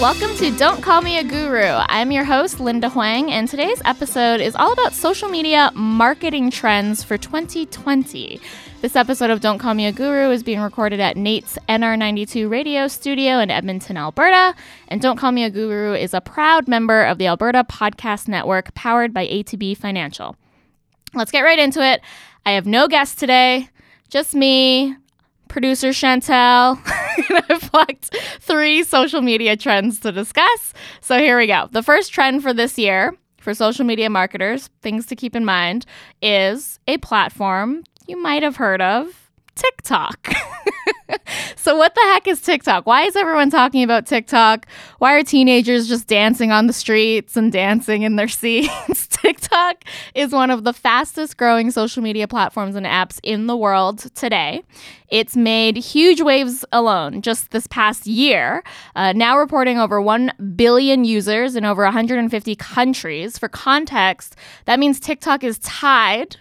Welcome to Don't Call Me a Guru. I'm your host, Linda Huang, and today's episode is all about social media marketing trends for 2020. This episode of Don't Call Me a Guru is being recorded at NAIT's NR92 radio studio in Edmonton, Alberta. And Don't Call Me a Guru is a proud member of the Alberta Podcast Network powered by ATB Financial. Let's get right into it. I have no guests today, just me, producer Chantel. I've plucked three social media trends to discuss. So here we go. The first trend for this year for social media marketers, things to keep in mind, is a platform you might have heard of TikTok. so, what the heck is TikTok? Why is everyone talking about TikTok? Why are teenagers just dancing on the streets and dancing in their seats? TikTok is one of the fastest growing social media platforms and apps in the world today. It's made huge waves alone just this past year, uh, now reporting over 1 billion users in over 150 countries. For context, that means TikTok is tied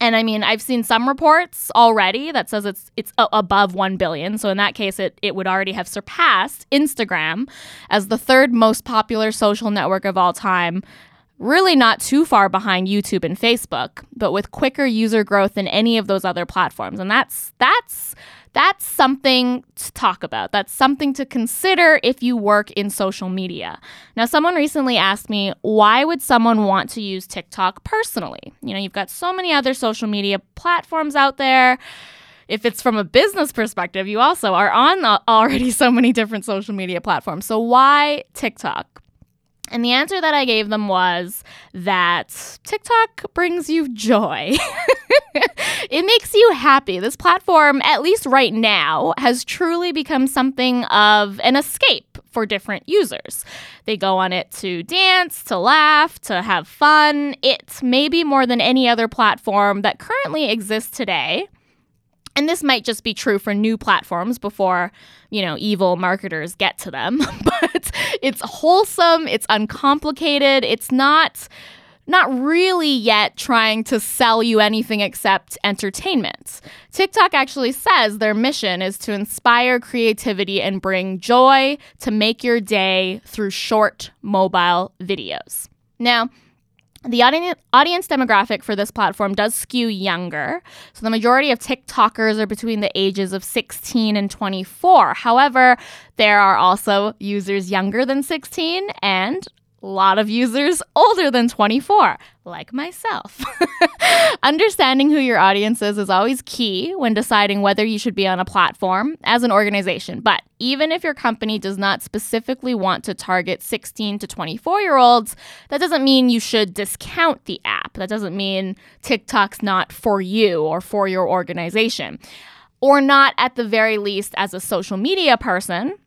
and I mean, I've seen some reports already that says it's it's above 1 billion. So in that case it it would already have surpassed Instagram as the third most popular social network of all time. Really not too far behind YouTube and Facebook, but with quicker user growth than any of those other platforms. And that's that's that's something to talk about. That's something to consider if you work in social media. Now, someone recently asked me, why would someone want to use TikTok personally? You know, you've got so many other social media platforms out there. If it's from a business perspective, you also are on already so many different social media platforms. So, why TikTok? And the answer that I gave them was that TikTok brings you joy. it makes you happy. This platform, at least right now, has truly become something of an escape for different users. They go on it to dance, to laugh, to have fun. It's maybe more than any other platform that currently exists today and this might just be true for new platforms before, you know, evil marketers get to them, but it's wholesome, it's uncomplicated, it's not not really yet trying to sell you anything except entertainment. TikTok actually says their mission is to inspire creativity and bring joy to make your day through short mobile videos. Now, the audience demographic for this platform does skew younger. So the majority of TikTokers are between the ages of 16 and 24. However, there are also users younger than 16 and a lot of users older than 24, like myself. Understanding who your audience is is always key when deciding whether you should be on a platform as an organization. But even if your company does not specifically want to target 16 to 24 year olds, that doesn't mean you should discount the app. That doesn't mean TikTok's not for you or for your organization. Or not at the very least as a social media person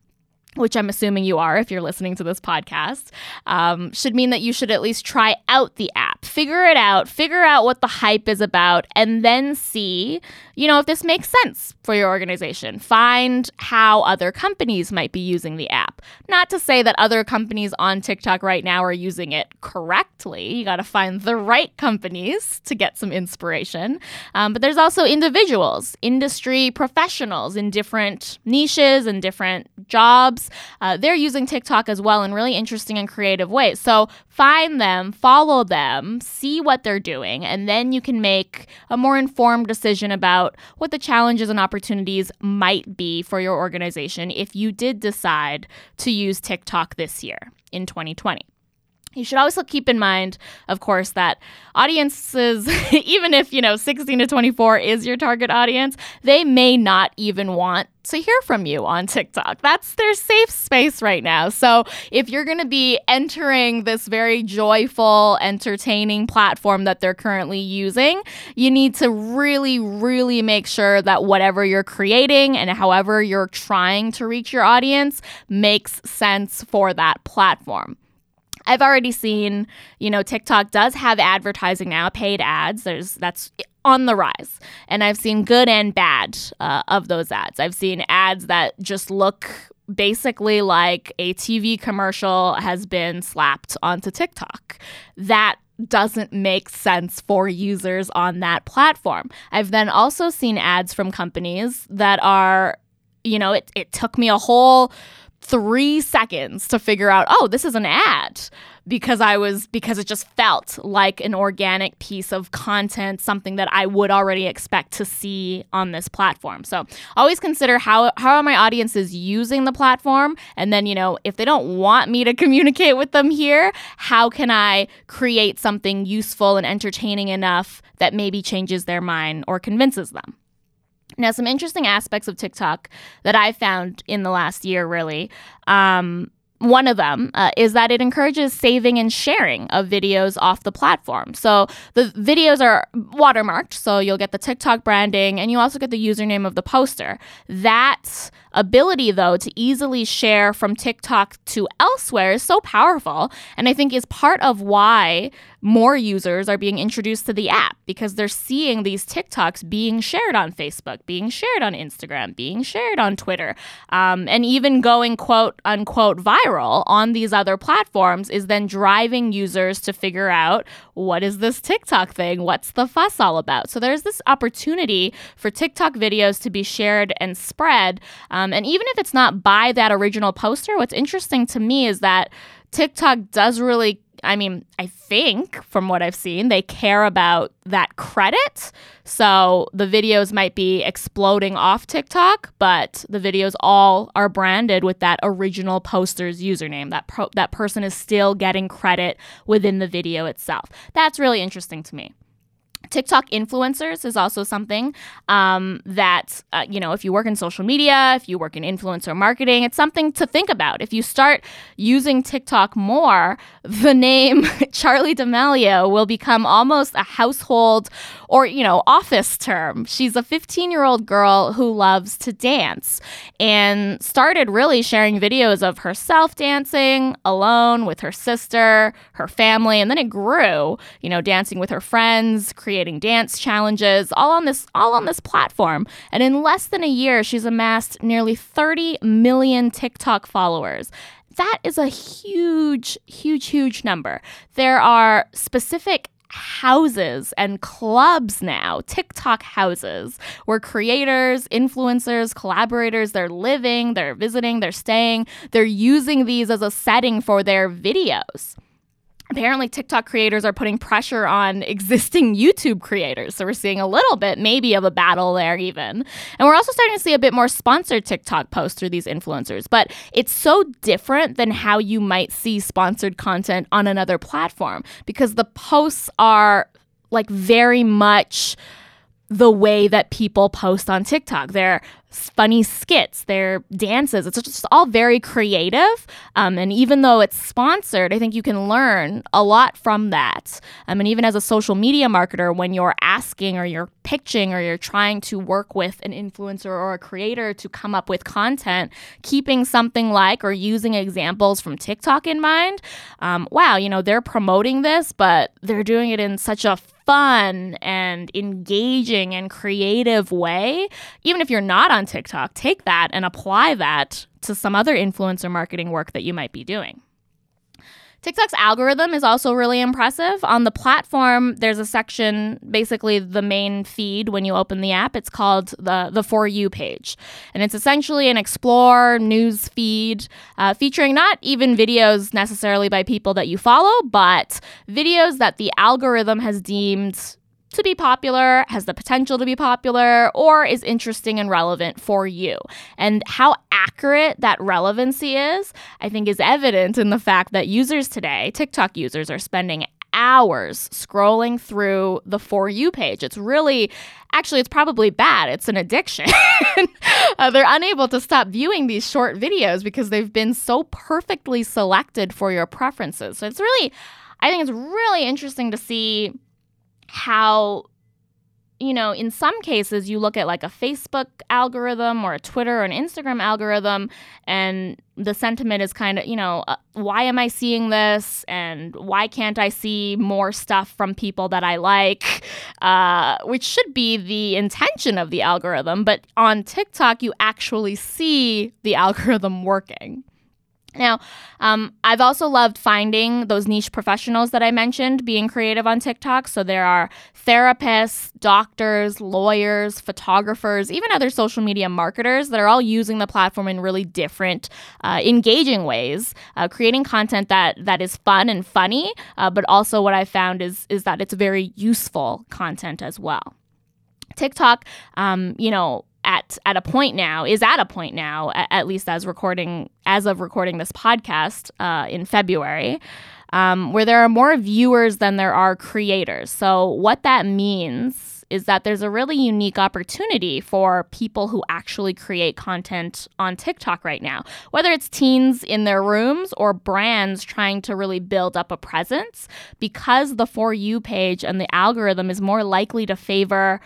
which I'm assuming you are if you're listening to this podcast, um, should mean that you should at least try out the app, figure it out, figure out what the hype is about, and then see, you know, if this makes sense for your organization. Find how other companies might be using the app. Not to say that other companies on TikTok right now are using it correctly. You got to find the right companies to get some inspiration. Um, but there's also individuals, industry professionals in different niches and different jobs uh, they're using TikTok as well in really interesting and creative ways. So find them, follow them, see what they're doing, and then you can make a more informed decision about what the challenges and opportunities might be for your organization if you did decide to use TikTok this year in 2020. You should also keep in mind, of course, that audiences, even if, you know, 16 to 24 is your target audience, they may not even want to hear from you on TikTok. That's their safe space right now. So if you're going to be entering this very joyful, entertaining platform that they're currently using, you need to really, really make sure that whatever you're creating and however you're trying to reach your audience makes sense for that platform. I've already seen, you know, TikTok does have advertising now, paid ads. There's that's on the rise, and I've seen good and bad uh, of those ads. I've seen ads that just look basically like a TV commercial has been slapped onto TikTok. That doesn't make sense for users on that platform. I've then also seen ads from companies that are, you know, it, it took me a whole three seconds to figure out, oh, this is an ad because I was because it just felt like an organic piece of content, something that I would already expect to see on this platform. So always consider how how are my audiences using the platform, and then you know if they don't want me to communicate with them here, how can I create something useful and entertaining enough that maybe changes their mind or convinces them. Now, some interesting aspects of TikTok that I found in the last year, really. Um, one of them uh, is that it encourages saving and sharing of videos off the platform. So the videos are watermarked, so you'll get the TikTok branding and you also get the username of the poster. That ability, though, to easily share from TikTok to elsewhere is so powerful, and I think is part of why more users are being introduced to the app because they're seeing these TikToks being shared on Facebook, being shared on Instagram, being shared on Twitter, um, and even going quote unquote viral on these other platforms is then driving users to figure out what is this TikTok thing? What's the fuss all about? So there's this opportunity for TikTok videos to be shared and spread. Um, and even if it's not by that original poster, what's interesting to me is that TikTok does really I mean, I think from what I've seen, they care about that credit. So the videos might be exploding off TikTok, but the videos all are branded with that original poster's username. That pro- that person is still getting credit within the video itself. That's really interesting to me. TikTok influencers is also something um, that, uh, you know, if you work in social media, if you work in influencer marketing, it's something to think about. If you start using TikTok more, the name Charli D'Amelio will become almost a household or, you know, office term. She's a 15 year old girl who loves to dance and started really sharing videos of herself dancing alone with her sister, her family, and then it grew, you know, dancing with her friends, creating creating dance challenges, all on this all on this platform. And in less than a year, she's amassed nearly 30 million TikTok followers. That is a huge, huge, huge number. There are specific houses and clubs now, TikTok houses, where creators, influencers, collaborators, they're living, they're visiting, they're staying, they're using these as a setting for their videos apparently TikTok creators are putting pressure on existing YouTube creators. So we're seeing a little bit maybe of a battle there even. And we're also starting to see a bit more sponsored TikTok posts through these influencers, but it's so different than how you might see sponsored content on another platform because the posts are like very much the way that people post on TikTok. They're funny skits, their dances. It's just all very creative. Um, and even though it's sponsored, I think you can learn a lot from that. Um, and even as a social media marketer, when you're asking or you're pitching or you're trying to work with an influencer or a creator to come up with content, keeping something like or using examples from TikTok in mind, um, wow, you know, they're promoting this, but they're doing it in such a fun and engaging and creative way, even if you're not on TikTok, take that and apply that to some other influencer marketing work that you might be doing. TikTok's algorithm is also really impressive. On the platform, there's a section, basically the main feed when you open the app. It's called the the For You page, and it's essentially an explore news feed uh, featuring not even videos necessarily by people that you follow, but videos that the algorithm has deemed to be popular, has the potential to be popular, or is interesting and relevant for you. And how accurate that relevancy is, I think, is evident in the fact that users today, TikTok users, are spending hours scrolling through the For You page. It's really, actually, it's probably bad. It's an addiction. uh, they're unable to stop viewing these short videos because they've been so perfectly selected for your preferences. So it's really, I think it's really interesting to see how you know, in some cases, you look at like a Facebook algorithm or a Twitter or an Instagram algorithm, and the sentiment is kind of, you know, uh, why am I seeing this? And why can't I see more stuff from people that I like? Uh, which should be the intention of the algorithm. But on TikTok, you actually see the algorithm working. Now, um, I've also loved finding those niche professionals that I mentioned being creative on TikTok. So there are therapists, doctors, lawyers, photographers, even other social media marketers that are all using the platform in really different, uh, engaging ways, uh, creating content that that is fun and funny. Uh, but also, what I found is is that it's very useful content as well. TikTok, um, you know, at at a point now is at a point now at, at least as recording as of recording this podcast uh, in February. Um, where there are more viewers than there are creators. So, what that means is that there's a really unique opportunity for people who actually create content on TikTok right now, whether it's teens in their rooms or brands trying to really build up a presence, because the For You page and the algorithm is more likely to favor,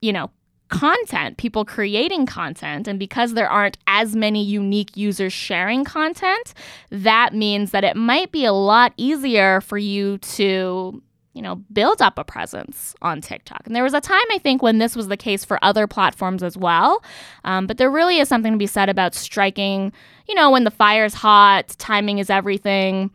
you know, content, people creating content. And because there aren't as many unique users sharing content, that means that it might be a lot easier for you to you know, build up a presence on TikTok. And there was a time, I think, when this was the case for other platforms as well. Um, but there really is something to be said about striking, you know, when the fire's hot, timing is everything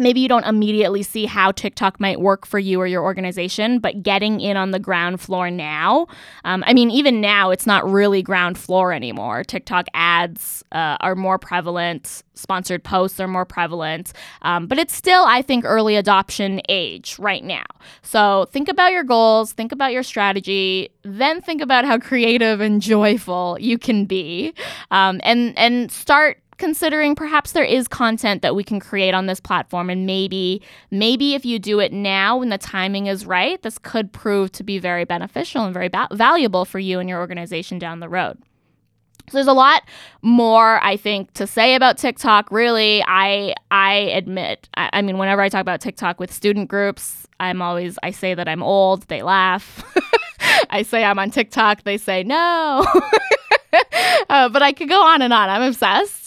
maybe you don't immediately see how TikTok might work for you or your organization, but getting in on the ground floor now. Um, I mean, even now, it's not really ground floor anymore. TikTok ads uh, are more prevalent, sponsored posts are more prevalent, um, but it's still, I think, early adoption age right now. So think about your goals, think about your strategy, then think about how creative and joyful you can be, um, and and start considering perhaps there is content that we can create on this platform and maybe maybe if you do it now when the timing is right this could prove to be very beneficial and very ba- valuable for you and your organization down the road so there's a lot more I think to say about TikTok. Really, I I admit, I, I, mean, whenever I talk about TikTok with student groups, I'm always I say that I'm old. They laugh. I say I'm on TikTok. They say no. uh, but I could go on and on. I'm obsessed.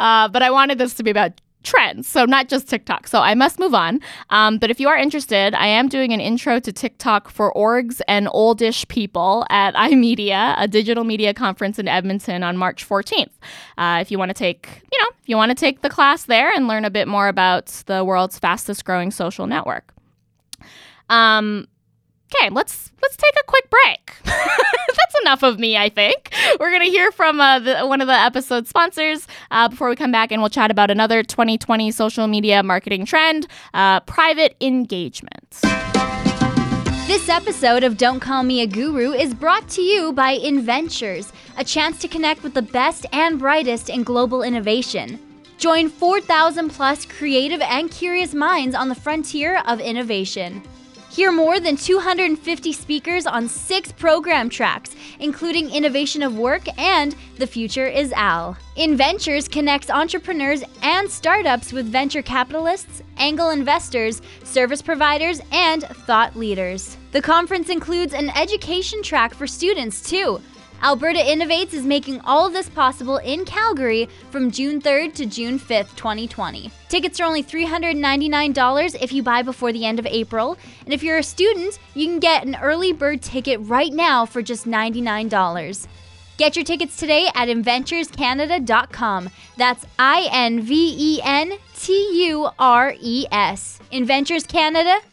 Uh, but I wanted this to be about trends, so not just TikTok. So I must move on. Um, but if you are interested, I am doing an intro to TikTok for orgs and oldish people at iMedia, a digital media conference in Edmonton on March 14th. Uh, if you want to take, you know, if you want to take the class there and learn a bit more about the world's fastest growing social network. Um, Okay, let's let's take a quick break. That's enough of me, I think. We're gonna hear from uh, the, one of the episode sponsors uh, before we come back, and we'll chat about another 2020 social media marketing trend: uh, private engagement. This episode of Don't Call Me a Guru is brought to you by Inventures, a chance to connect with the best and brightest in global innovation. Join 4,000 plus creative and curious minds on the frontier of innovation. Hear more than 250 speakers on six program tracks, including Innovation of Work and The Future is AI. InVentures connects entrepreneurs and startups with venture capitalists, angel investors, service providers, and thought leaders. The conference includes an education track for students, too Alberta Innovates is making all of this possible in Calgary from June 3rd to June 5th, 2020. Tickets are only $399 if you buy before the end of April, and if you're a student, you can get an early bird ticket right now for just $99. Get your tickets today at inventurescanada.com. That's I N V E N T U R E S.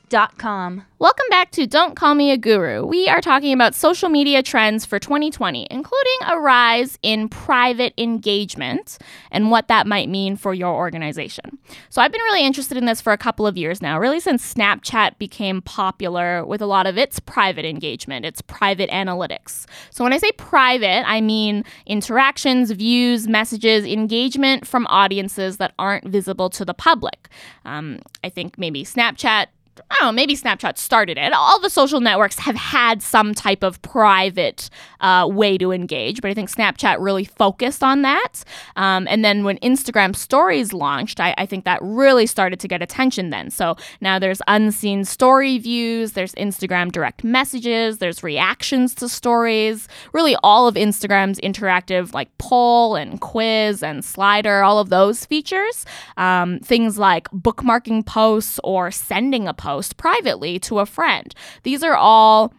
Inventurescanada.com. Welcome back to Don't Call Me a Guru. We are talking about social media trends for 2020, including a rise in private engagement and what that might mean for your organization. So, I've been really interested in this for a couple of years now, really since Snapchat became popular with a lot of its private engagement, its private analytics. So, when I say private, I mean interactions, views, messages, engagement from audiences that aren't visible to the public. Um, I think maybe Snapchat I don't know, maybe Snapchat started it. All the social networks have had some type of private uh, way to engage, but I think Snapchat really focused on that. Um, and then when Instagram stories launched, I, I, think that really started to get attention then. So now there's unseen story views, there's Instagram direct messages, there's reactions to stories, really all of Instagram's interactive like poll and quiz and slider, all of those features. Um, things like bookmarking posts or sending a post post privately to a friend. These are all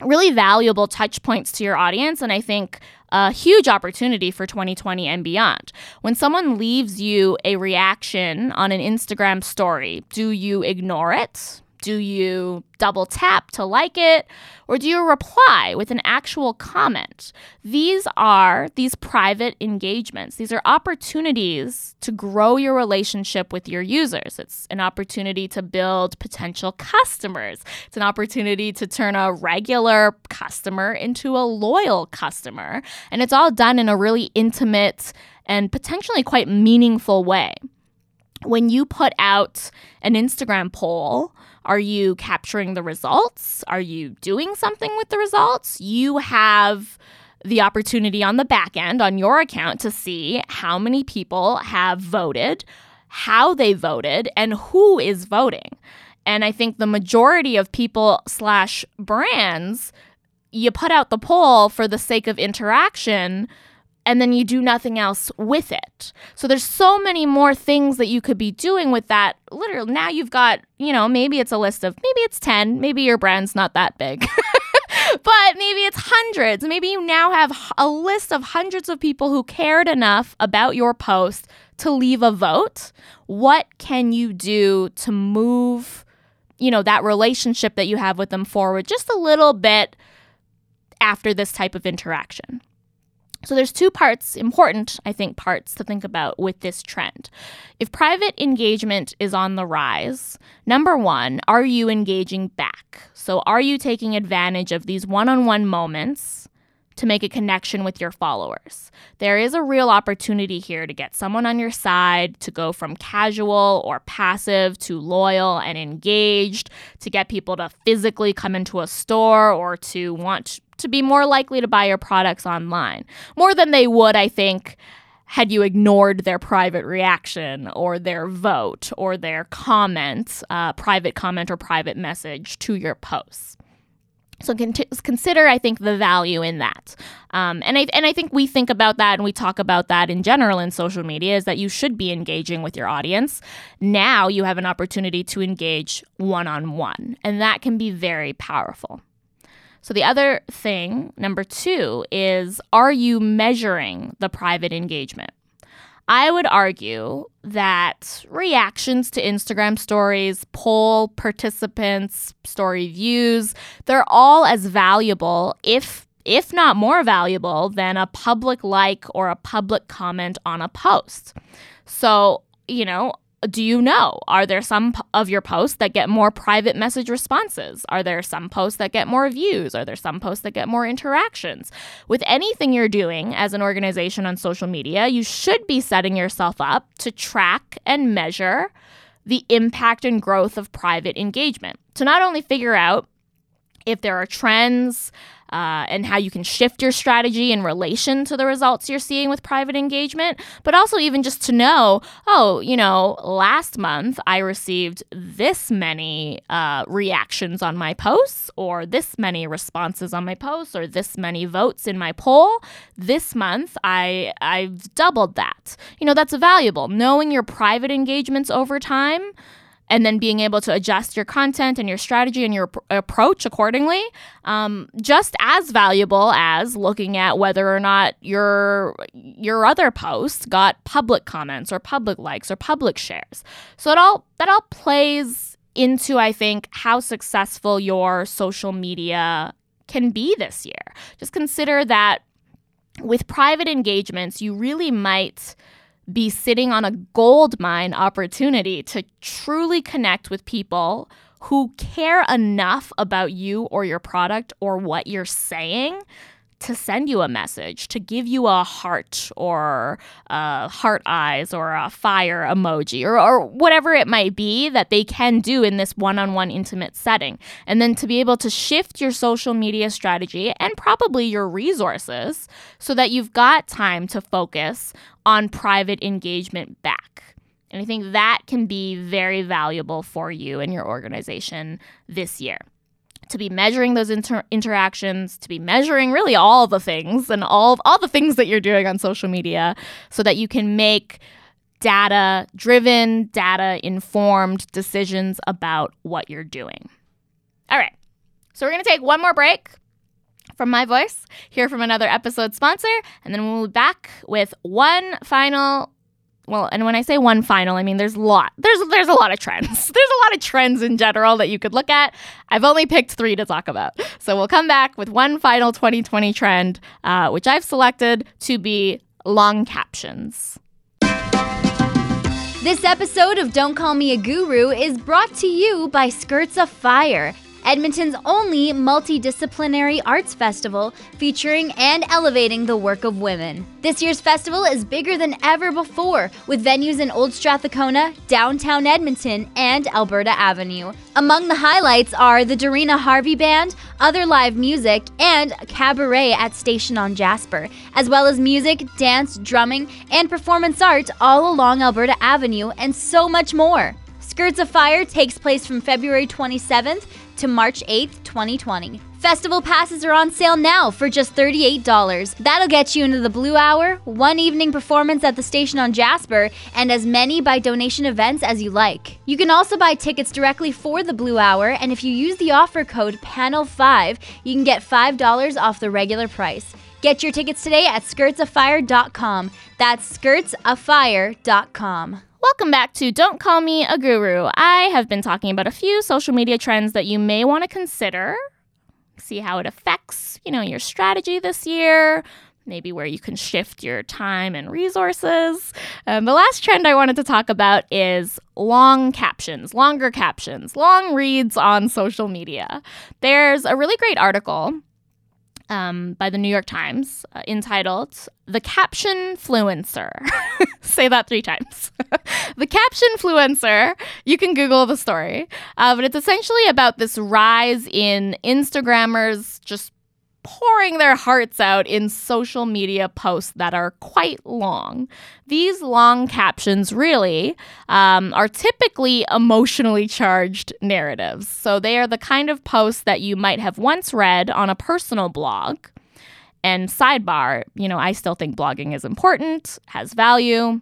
really valuable touch points to your audience. And I think a huge opportunity for 2020 and beyond. When someone leaves you a reaction on an Instagram story, do you ignore it? Do you double tap to like it? Or do you reply with an actual comment? These are these private engagements. These are opportunities to grow your relationship with your users. It's an opportunity to build potential customers. It's an opportunity to turn a regular customer into a loyal customer. And it's all done in a really intimate and potentially quite meaningful way. When you put out an Instagram poll, are you capturing the results? Are you doing something with the results? You have the opportunity on the back end on your account to see how many people have voted, how they voted, and who is voting. And I think the majority of people slash brands, you put out the poll for the sake of interaction and then you do nothing else with it. So there's so many more things that you could be doing with that. Literally, now you've got, you know, maybe it's a list of maybe it's 10, maybe your brand's not that big. but maybe it's hundreds. Maybe you now have a list of hundreds of people who cared enough about your post to leave a vote. What can you do to move, you know, that relationship that you have with them forward just a little bit after this type of interaction? So there's two parts, important, I think, parts to think about with this trend. If private engagement is on the rise, number one, are you engaging back? So are you taking advantage of these one on one moments to make a connection with your followers? There is a real opportunity here to get someone on your side, to go from casual or passive to loyal and engaged, to get people to physically come into a store or to want to be more likely to buy your products online. More than they would, I think, had you ignored their private reaction or their vote or their comment, uh, private comment or private message to your posts. So consider, I think, the value in that, um, and I and I think we think about that and we talk about that in general in social media is that you should be engaging with your audience. Now you have an opportunity to engage one on one, and that can be very powerful. So, the other thing, number two, is are you measuring the private engagement? I would argue that reactions to Instagram stories, poll participants, story views, they're all as valuable, if if not more valuable, than a public like or a public comment on a post. So, you know, do you know? Are there some of your posts that get more private message responses? Are there some posts that get more views? Are there some posts that get more interactions? With anything you're doing as an organization on social media, you should be setting yourself up to track and measure the impact and growth of private engagement to not only figure out if there are trends, uh, and how you can shift your strategy in relation to the results you're seeing with private engagement, but also even just to know, oh, you know, last month I received this many uh, reactions on my posts, or this many responses on my posts, or this many votes in my poll. This month I I've doubled that. You know, that's valuable. Knowing your private engagements over time and then being able to adjust your content and your strategy and your approach accordingly um, just as valuable as looking at whether or not your your other posts got public comments or public likes or public shares. So it all that all plays into i think how successful your social media can be this year. Just consider that with private engagements you really might be sitting on a gold mine opportunity to truly connect with people who care enough about you or your product or what you're saying to send you a message, to give you a heart or a heart eyes or a fire emoji or, or whatever it might be that they can do in this one on one intimate setting. And then to be able to shift your social media strategy and probably your resources so that you've got time to focus on private engagement back. And I think that can be very valuable for you and your organization this year to be measuring those inter- interactions, to be measuring really all the things and all all the things that you're doing on social media so that you can make data driven, data informed decisions about what you're doing. All right. So we're going to take one more break from my voice, hear from another episode sponsor, and then we'll be back with one final well, and when I say one final, I mean there's a lot. There's there's a lot of trends. There's a lot of trends in general that you could look at. I've only picked three to talk about. So we'll come back with one final 2020 trend, uh, which I've selected to be long captions. This episode of Don't Call Me a Guru is brought to you by Skirts Afire. Edmonton's only multidisciplinary arts festival featuring and elevating the work of women. This year's festival is bigger than ever before, with venues in Old Strathcona, downtown Edmonton, and Alberta Avenue. Among the highlights are the Dorina Harvey Band, other live music, and cabaret at Station on Jasper, as well as music, dance, drumming, and performance art all along Alberta Avenue, and so much more. Skirts Afire takes place from February 27th to March 8th, 2020. Festival passes are on sale now for just $38. That'll get you into the Blue Hour, one evening performance at the station on Jasper, and as many by donation events as you like. You can also buy tickets directly for the Blue Hour, and if you use the offer code PANEL5, you can get $5 off the regular price. Get your tickets today at skirtsafire.com. That's skirtsafire.com. Welcome back to Don't Call Me a Guru. I have been talking about a few social media trends that you may want to consider, see how it affects, you know, your strategy this year, maybe where you can shift your time and resources. Um, the last trend I wanted to talk about is long captions, longer captions, long reads on social media. There's a really great article um, by the New York Times uh, entitled The Caption Fluencer. Say that three times. the Caption Fluencer, you can Google the story, uh, but it's essentially about this rise in Instagrammers just pouring their hearts out in social media posts that are quite long. These long captions really um, are typically emotionally charged narratives. So they are the kind of posts that you might have once read on a personal blog. And sidebar, you know, I still think blogging is important, has value,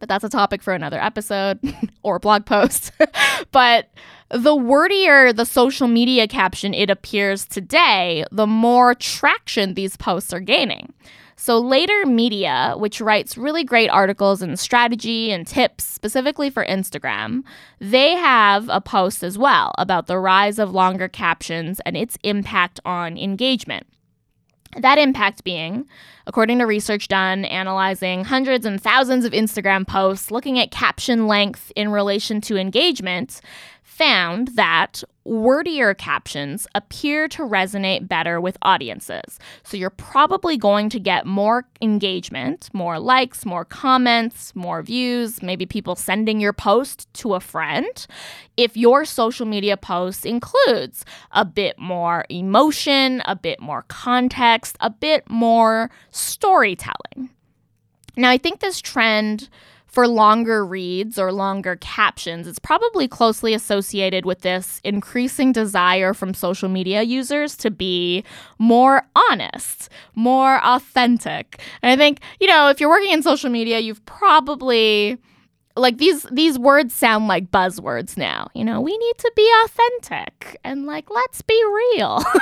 but that's a topic for another episode or blog post. but the wordier the social media caption it appears today, the more traction these posts are gaining. So, Later Media, which writes really great articles and strategy and tips specifically for Instagram, they have a post as well about the rise of longer captions and its impact on engagement. That impact being, according to research done analyzing hundreds and thousands of Instagram posts, looking at caption length in relation to engagement, found that wordier captions appear to resonate better with audiences. So you're probably going to get more engagement, more likes, more comments, more views, maybe people sending your post to a friend if your social media post includes a bit more emotion, a bit more context, a bit more storytelling. Now, I think this trend for longer reads or longer captions, it's probably closely associated with this increasing desire from social media users to be more honest, more authentic. And I think, you know, if you're working in social media, you've probably like these these words sound like buzzwords now you know? We need to be authentic and like let's be real.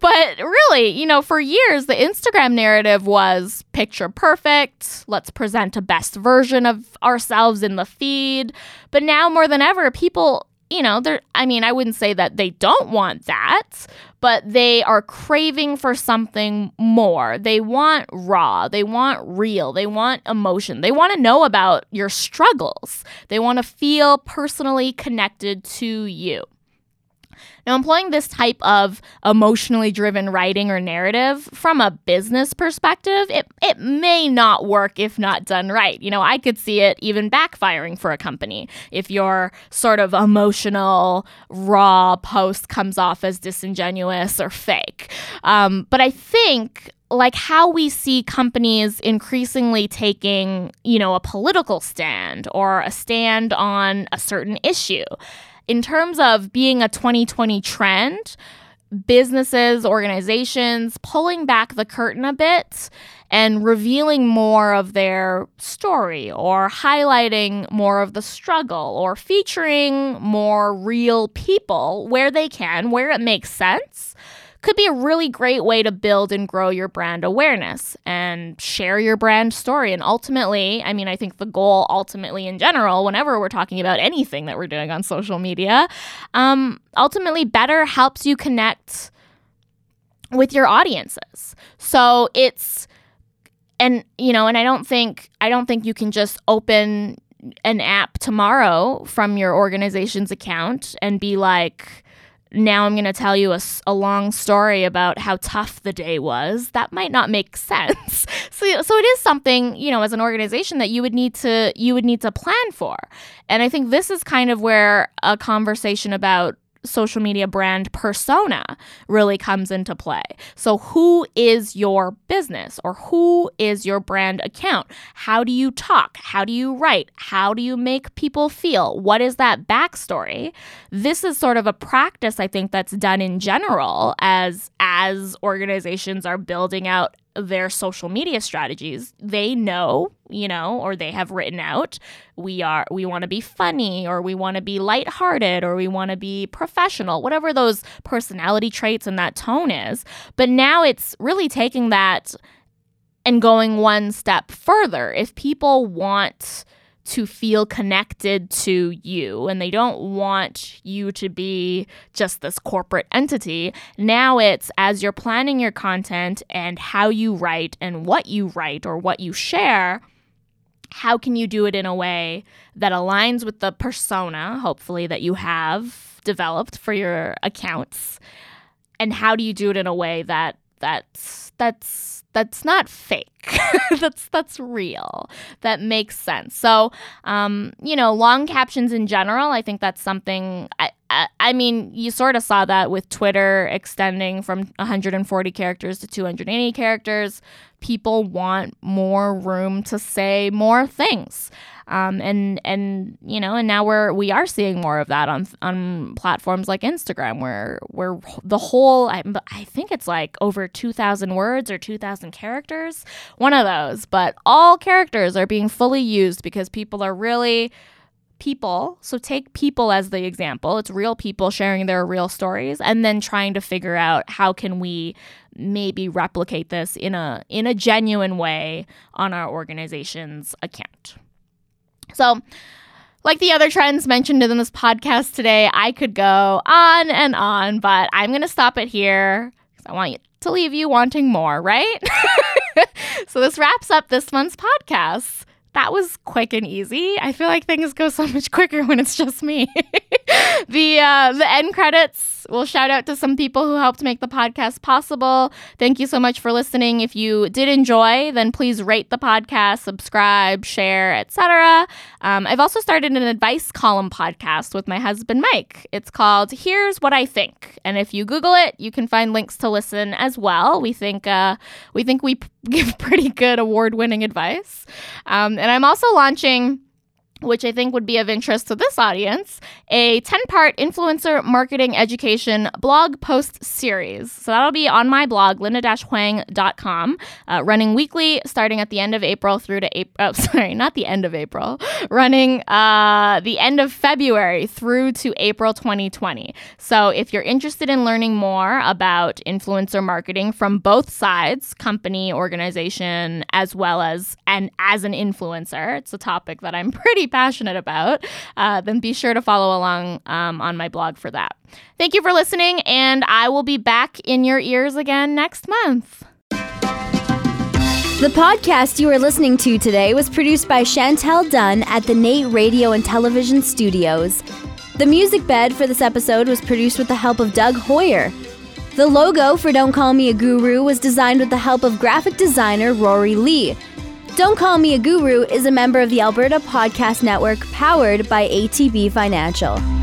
But really you know for years the instagram narrative was picture perfect let's present a best version of ourselves in the feed. But now more than ever people you know, they're, I mean, I wouldn't say that they don't want that, but they are craving for something more. They want raw, they want real, they want emotion, they want to know about your struggles, they want to feel personally connected to you. Now, employing this type of emotionally driven writing or narrative from a business perspective, it, it may not work if not done right. You know, I could see it even backfiring for a company if your sort of emotional, raw post comes off as disingenuous or fake. Um, but I think like how we see companies increasingly taking, you know, a political stand or a stand on a certain issue in terms of being a 2020 trend, businesses, organizations pulling back the curtain a bit and revealing more of their story or highlighting more of the struggle or featuring more real people where they can, where it makes sense could be a really great way to build and grow your brand awareness and share your brand story. And ultimately, I mean, I think the goal ultimately in general, whenever we're talking about anything that we're doing on social media, um, ultimately better helps you connect with your audiences. So it's and you know, and I don't think I don't think you can just open an app tomorrow from your organization's account and be like now I'm going to tell you a, a, long story about how tough the day was. That might not make sense. so, so it is something, you know, as an organization that you would need to you would need to plan for. And I think this is kind of where a conversation about social media brand persona really comes into play. So, who is your business or who is your brand account? How do you talk? How do you write? How do you make people feel? What is that backstory? This is sort of a practice I think that's done in general as as organizations are building out their social media strategies. They know, you know, or they have written out, we are we want to be funny or we want to be lighthearted or we want to be professional, whatever those personality traits and that tone is. But now it's really taking that and going one step further. If people want to feel connected to you and they don't want you to be just this corporate entity. Now it's as you're planning your content and how you write and what you write or what you share. How can you do it in a way that aligns with the persona, hopefully, that you have developed for your accounts? And how do you do it in a way that that's that's that's not fake. that's that's real. That makes sense. So, um, you know, long captions in general, I think that's something. I, I, mean, you sort of saw that with Twitter extending from 140 characters to 280 characters. People want more room to say more things. Um, and and you know, and now we're we are seeing more of that on on platforms like Instagram, where where the whole I, I think it's like over two thousand words or two thousand characters, one of those. But all characters are being fully used because people are really people. So take people as the example. It's real people sharing their real stories and then trying to figure out how can we maybe replicate this in a in a genuine way on our organization's account. So, like the other trends mentioned in this podcast today, I could go on and on, but I'm going to stop it here because I want to leave you wanting more, right? so, this wraps up this month's podcast that was quick and easy. I feel like things go so much quicker when it's just me. the uh, the end credits We'll shout out to some people who helped make the podcast possible. Thank you so much for listening. If you did enjoy, then please rate the podcast, subscribe, share, etc. Um, I've also started an advice column podcast with my husband Mike. It's called "Here's What I Think," and if you Google it, you can find links to listen as well. We think uh, we think we give pretty good award winning advice. Um, and I'm also launching which I think would be of interest to this audience, a 10 part influencer marketing education blog post series. So that'll be on my blog, linda huang.com, uh, running weekly starting at the end of April through to April. Oh, sorry, not the end of April, running uh, the end of February through to April 2020. So if you're interested in learning more about influencer marketing from both sides, company, organization, as well as and as an influencer, it's a topic that I'm pretty passionate about, uh, then be sure to follow along um, on my blog for that. Thank you for listening, and I will be back in your ears again next month. The podcast you are listening to today was produced by Chantel Dunn at the NAIT Radio and Television Studios. The music bed for this episode was produced with the help of Doug Hoyer. The logo for Don't Call Me a Guru was designed with the help of graphic designer Rory Lee. Don't Call Me a Guru is a member of the Alberta Podcast Network powered by ATB Financial.